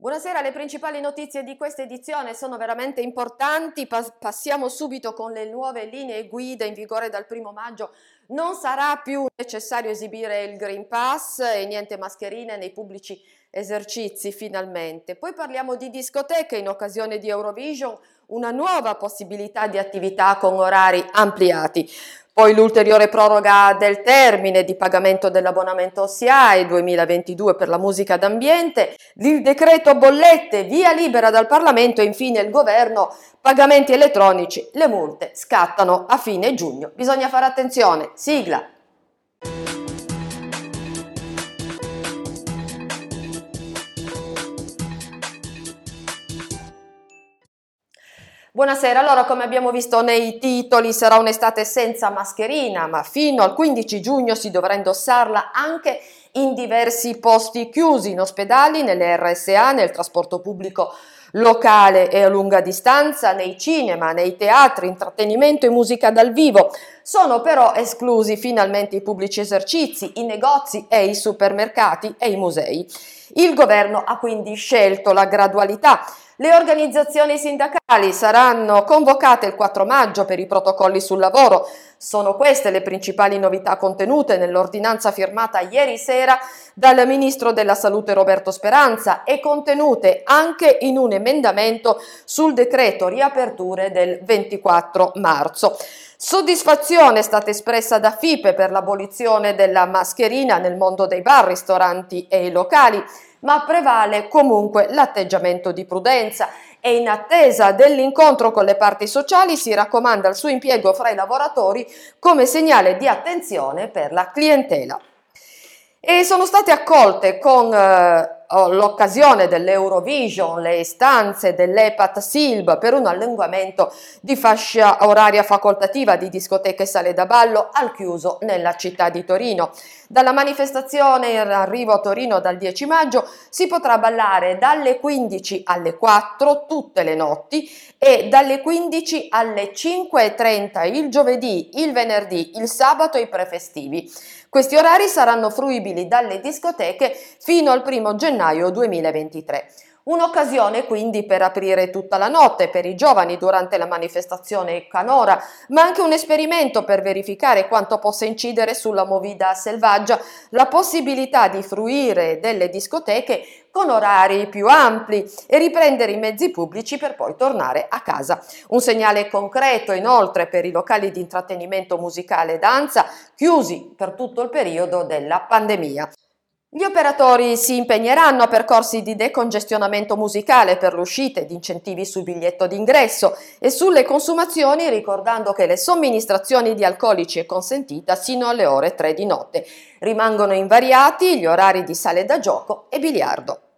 Buonasera, le principali notizie di questa edizione sono veramente importanti. passiamo subito con le nuove linee guida in vigore dal primo maggio. Non sarà più necessario esibire il Green Pass e niente mascherine nei pubblici esercizi finalmente. Poi parliamo di discoteche in occasione di Eurovision, una nuova possibilità di attività con orari ampliati. Poi l'ulteriore proroga del termine di pagamento dell'abbonamento SIAE 2022 per la musica d'ambiente, il decreto bollette via libera dal Parlamento e infine il governo pagamenti elettronici, le multe scattano a fine giugno. Bisogna fare attenzione. Sigla. Buonasera, allora come abbiamo visto nei titoli sarà un'estate senza mascherina, ma fino al 15 giugno si dovrà indossarla anche in diversi posti chiusi, in ospedali, nelle RSA, nel trasporto pubblico locale e a lunga distanza, nei cinema, nei teatri, intrattenimento e musica dal vivo. Sono però esclusi finalmente i pubblici esercizi, i negozi e i supermercati e i musei. Il governo ha quindi scelto la gradualità le organizzazioni sindacali saranno convocate il 4 maggio per i protocolli sul lavoro. Sono queste le principali novità contenute nell'ordinanza firmata ieri sera dal Ministro della Salute Roberto Speranza e contenute anche in un emendamento sul decreto riaperture del 24 marzo. Soddisfazione è stata espressa da FIPE per l'abolizione della mascherina nel mondo dei bar, ristoranti e locali ma prevale comunque l'atteggiamento di prudenza e in attesa dell'incontro con le parti sociali si raccomanda il suo impiego fra i lavoratori come segnale di attenzione per la clientela. E sono state accolte con eh, l'occasione dell'Eurovision, le istanze dell'EPAT Silb per un allungamento di fascia oraria facoltativa di discoteche e sale da ballo al chiuso nella città di Torino. Dalla manifestazione in arrivo a Torino dal 10 maggio si potrà ballare dalle 15 alle 4 tutte le notti e dalle 15 alle 5.30 il giovedì, il venerdì, il sabato e i prefestivi. Questi orari saranno fruibili dalle discoteche fino al 1 gennaio 2023. Un'occasione quindi per aprire tutta la notte per i giovani durante la manifestazione canora, ma anche un esperimento per verificare quanto possa incidere sulla movida selvaggia la possibilità di fruire delle discoteche con orari più ampli e riprendere i mezzi pubblici per poi tornare a casa. Un segnale concreto inoltre per i locali di intrattenimento musicale e danza chiusi per tutto il periodo della pandemia. Gli operatori si impegneranno a percorsi di decongestionamento musicale per l'uscita ed incentivi sul biglietto d'ingresso e sulle consumazioni ricordando che le somministrazioni di alcolici è consentita sino alle ore 3 di notte. Rimangono invariati gli orari di sale da gioco e biliardo.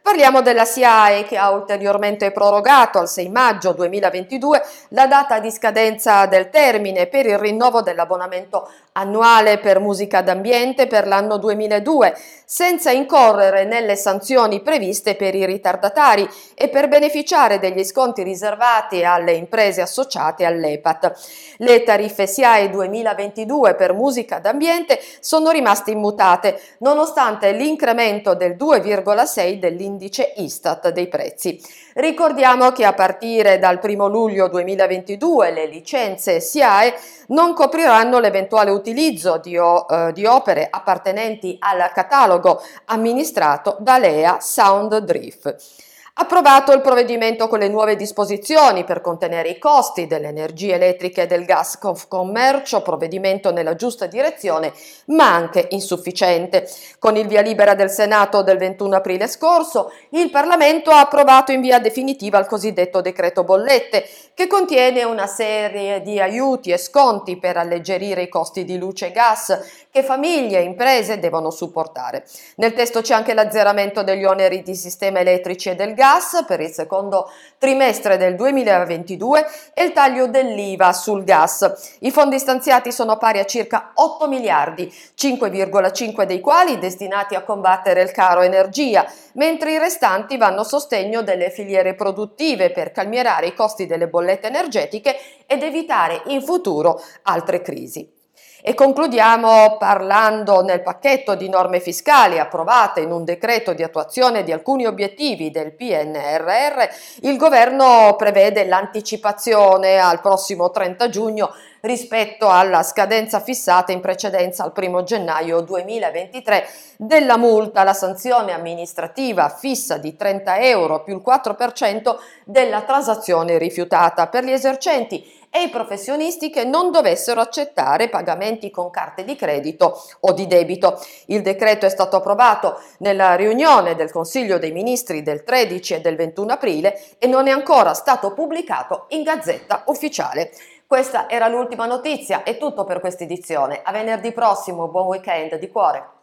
Parliamo della SIAE che ha ulteriormente prorogato al 6 maggio 2022 la data di scadenza del termine per il rinnovo dell'abbonamento annuale per musica d'ambiente per l'anno 2002, senza incorrere nelle sanzioni previste per i ritardatari e per beneficiare degli sconti riservati alle imprese associate all'EPAT. Le tariffe SIAE 2022 per musica d'ambiente sono rimaste immutate, nonostante l'incremento del 2,6 dell'indice Istat dei prezzi. Ricordiamo che a partire dal 1 luglio 2022 le licenze SIAE non copriranno l'eventuale utilizzo di, eh, di opere appartenenti al catalogo amministrato da Lea Sound Drift. Approvato il provvedimento con le nuove disposizioni per contenere i costi dell'energia elettrica e del gas commercio, provvedimento nella giusta direzione, ma anche insufficiente. Con il via libera del Senato del 21 aprile scorso, il Parlamento ha approvato in via definitiva il cosiddetto decreto bollette, che contiene una serie di aiuti e sconti per alleggerire i costi di luce e gas che famiglie e imprese devono supportare. Nel testo c'è anche l'azzeramento degli oneri di sistema elettrici e del gas gas per il secondo trimestre del 2022 e il taglio dell'IVA sul gas. I fondi stanziati sono pari a circa 8 miliardi, 5,5 dei quali destinati a combattere il caro energia, mentre i restanti vanno a sostegno delle filiere produttive per calmierare i costi delle bollette energetiche ed evitare in futuro altre crisi. E concludiamo parlando nel pacchetto di norme fiscali approvate in un decreto di attuazione di alcuni obiettivi del PNRR, il governo prevede l'anticipazione al prossimo 30 giugno rispetto alla scadenza fissata in precedenza al 1 gennaio 2023 della multa, la sanzione amministrativa fissa di 30 euro più il 4% della transazione rifiutata per gli esercenti e i professionisti che non dovessero accettare pagamenti con carte di credito o di debito. Il decreto è stato approvato nella riunione del Consiglio dei Ministri del 13 e del 21 aprile e non è ancora stato pubblicato in Gazzetta Ufficiale. Questa era l'ultima notizia, è tutto per questa edizione. A venerdì prossimo, buon weekend di cuore.